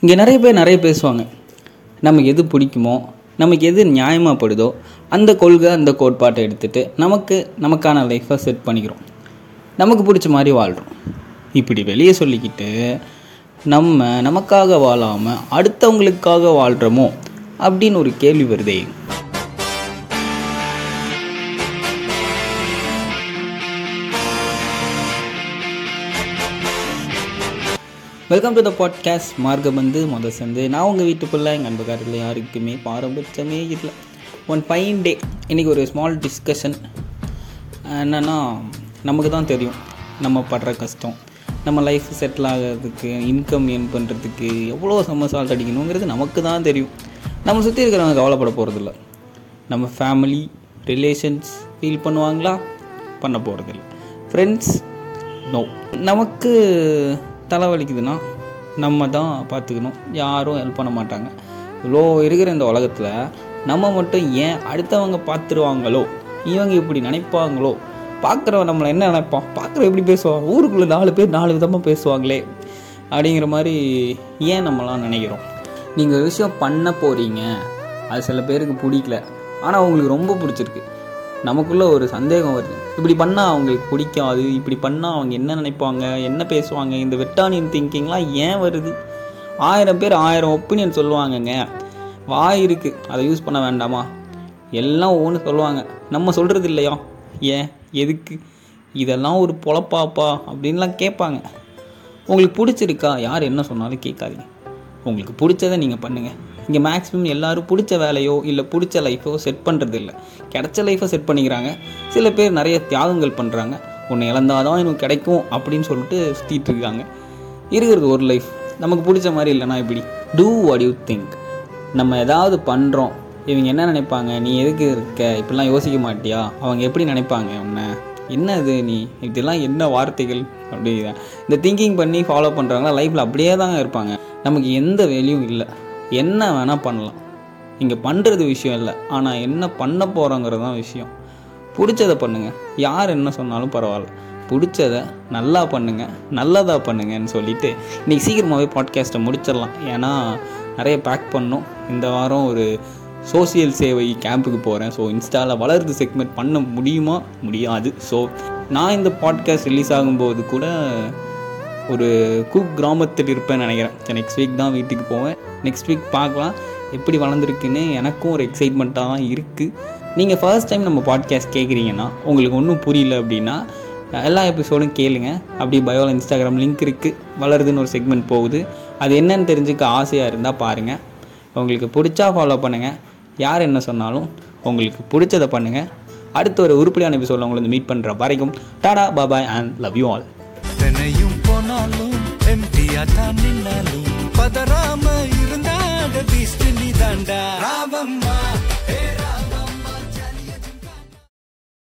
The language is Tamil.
இங்கே நிறைய பேர் நிறைய பேசுவாங்க. நமக்கு எது பிடிக்குமோ நமக்கு எது நியாயமாகப்படுதோ அந்த கொள்கை அந்த கோட்பாட்டை எடுத்துகிட்டு நமக்கு நமக்கான லைஃப்பை செட் பண்ணிக்கிறோம். நமக்கு பிடிச்ச மாதிரி வாழ்கிறோம் இப்படி வெளியே சொல்லிக்கிட்டு நம்ம நமக்காக வாழாமல் அடுத்தவங்களுக்காக வாழ்கிறோமோ அப்படின்னு ஒரு கேள்வி வருதே. வெல்கம் டு த பாட்காஸ்ட் மார்க்கம் வந்து முத சேர்ந்து நான் உங்கள் வீட்டுக்குள்ளே எங்கள் அன்புக்காரில் யாருக்குமே பாரபட்சமே இல்லை. ஒன் ஃபைன் டே இன்றைக்கி ஒரு ஸ்மால் டிஸ்கஷன் என்னென்னா நமக்கு தான் தெரியும். நம்ம படுற கஷ்டம். நம்ம லைஃப் செட்டில் ஆகிறதுக்கு இன்கம் ஏர்ன் பண்ணுறதுக்கு எவ்வளோ செம்ம சால்ட் அடிக்கணுங்கிறது நமக்கு தான் தெரியும். நம்ம சுற்றி இருக்கிறவங்க கவலைப்பட போகிறதில்ல நம்ம ஃபேமிலி ரிலேஷன்ஸ் ஃபீல் பண்ணுவாங்களா? பண்ண போகிறதில்ல ஃப்ரெண்ட்ஸ் நோ நமக்கு தலைவலிக்குதுன்னா நம்ம தான் பார்த்துக்கணும். யாரும் ஹெல்ப் பண்ண மாட்டாங்க. இவ்வளோ இருக்கிற இந்த உலகத்தில் நம்ம மட்டும் ஏன் அடுத்தவங்க பார்த்துருவாங்களோ? இவங்க இப்படி நினைப்பாங்களோ? பார்க்குறவன் நம்மளை என்ன நினைப்பான்? பார்க்குற எப்படி பேசுவாங்க ஊருக்குள்ளே நாலு பேர் நாலு விதமாக பேசுவாங்களே. அப்படிங்கிற மாதிரி ஏன் நம்மலாம் நினைக்கிறோம்? நீங்கள் ஒரு விஷயம் பண்ண போகிறீங்க அது சில பேருக்கு பிடிக்கல. ஆனால் அவங்களுக்கு ரொம்ப பிடிச்சிருக்கு. நமக்குள்ளே ஒரு சந்தேகம் வருது. இப்படி பண்ணால் அவங்களுக்கு பிடிக்காது இப்படி பண்ணால் அவங்க என்ன நினைப்பாங்க என்ன பேசுவாங்க இந்த வெட்டானியன் திங்கிங்லாம் ஏன் வருது? ஆயிரம் பேர் ஆயிரம் ஒப்பீனியன் சொல்லுவாங்கங்க. வாய் இருக்குது அதை யூஸ் பண்ண வேண்டாமா? எல்லாம் ஒவ்வொன்று சொல்லுவாங்க. நம்ம சொல்கிறது இல்லையா? ஏன்? எதுக்கு? இதெல்லாம் ஒரு பொழப்பாப்பா அப்படின்லாம் கேட்பாங்க. உங்களுக்கு பிடிச்சிருக்கா? யார் என்ன சொன்னாலும் கேட்காதீங்க. உங்களுக்கு பிடிச்சதை நீங்கள் பண்ணுங்கள் இங்கே மேக்ஸிமம் எல்லோரும் பிடிச்ச வேலையோ இல்லை பிடிச்ச லைஃப்போ செட் பண்ணுறது இல்லை கிடைச்ச லைஃப்பை செட் பண்ணிக்கிறாங்க. சில பேர் நிறைய தியாகங்கள் பண்ணுறாங்க உன்னை இழந்தாதான் எனக்கு கிடைக்கும் அப்படின்னு சொல்லிட்டு சுற்றிட்டு இருக்காங்க. இருக்கிறது ஒரு லைஃப் நமக்கு பிடிச்ச மாதிரி இல்லைனா இப்படி டூ வாட் யூ திங்க் நம்ம ஏதாவது பண்ணுறோம் இவங்க என்ன நினைப்பாங்க? நீ எதுக்கு இருக்க? இப்படிலாம் யோசிக்க மாட்டியா? அவங்க எப்படி நினைப்பாங்க உன்னை? என்ன இது நீ? இதெல்லாம் என்ன வார்த்தைகள்? அப்படி இந்த திங்கிங் பண்ணி ஃபாலோ பண்ணுறாங்களா லைஃப்பில் அப்படியே தாங்க இருப்பாங்க. நமக்கு எந்த வேல்யூம் இல்லை. என்ன வேணால் பண்ணலாம். இங்கே பண்ணுறது விஷயம் இல்லை. ஆனால் என்ன பண்ண போகிறோங்கிறது தான் விஷயம். பிடிச்சதை பண்ணுங்கள் யார் என்ன சொன்னாலும் பரவாயில்ல. பிடிச்சதை நல்லா பண்ணுங்கள் நல்லதாக பண்ணுங்கன்னு சொல்லிவிட்டு இன்றைக்கி சீக்கிரமாகவே பாட்காஸ்ட்டை முடிச்சிடலாம். ஏன்னா நிறைய பேக் பண்ணோம். இந்த வாரம் ஒரு சோசியல் சேவை கேம்புக்கு போகிறேன் ஸோ இன்ஸ்டாவில் வளருது செக்மெண்ட் பண்ண முடியுமா? முடியாது. ஸோ நான் இந்த பாட்காஸ்ட் ரிலீஸ் ஆகும்போது கூட ஒரு குக் கிராமத்தில் இருப்பேன்னு நினைக்கிறேன். நெக்ஸ்ட் வீக் தான் வீட்டுக்கு போவேன். நெக்ஸ்ட் வீக் பார்க்கலாம். எப்படி வளர்ந்துருக்குன்னு எனக்கும் ஒரு எக்ஸைட்மெண்ட்டாக தான் இருக்குது நீங்கள் ஃபர்ஸ்ட் டைம் நம்ம பாட்காஸ்ட் கேட்குறீங்கன்னா உங்களுக்கு ஒன்றும் புரியல அப்படின்னா எல்லா எபிசோடும் கேளுங்க. அப்படி பயோவில் இன்ஸ்டாகிராம் லிங்க் இருக்குது வளருதுன்னு ஒரு செக்மெண்ட் போகுது. அது என்னன்னு தெரிஞ்சுக்க ஆசையாக இருந்தால் பாருங்கள் உங்களுக்கு பிடிச்சா ஃபாலோ பண்ணுங்கள் யார் என்ன சொன்னாலும் உங்களுக்கு பிடிச்சதை பண்ணுங்கள் அடுத்த ஒரு உருப்படியான எபிசோடில் உங்களை வந்து மீட் பண்ணுற வரைக்கும் tata bye bye and love you all ஆனாலும் எம்பியா தான் நின்னாலும் பதறாம இருந்தாட பீஸ்ட் நீ தாண்டா. ராவம்மா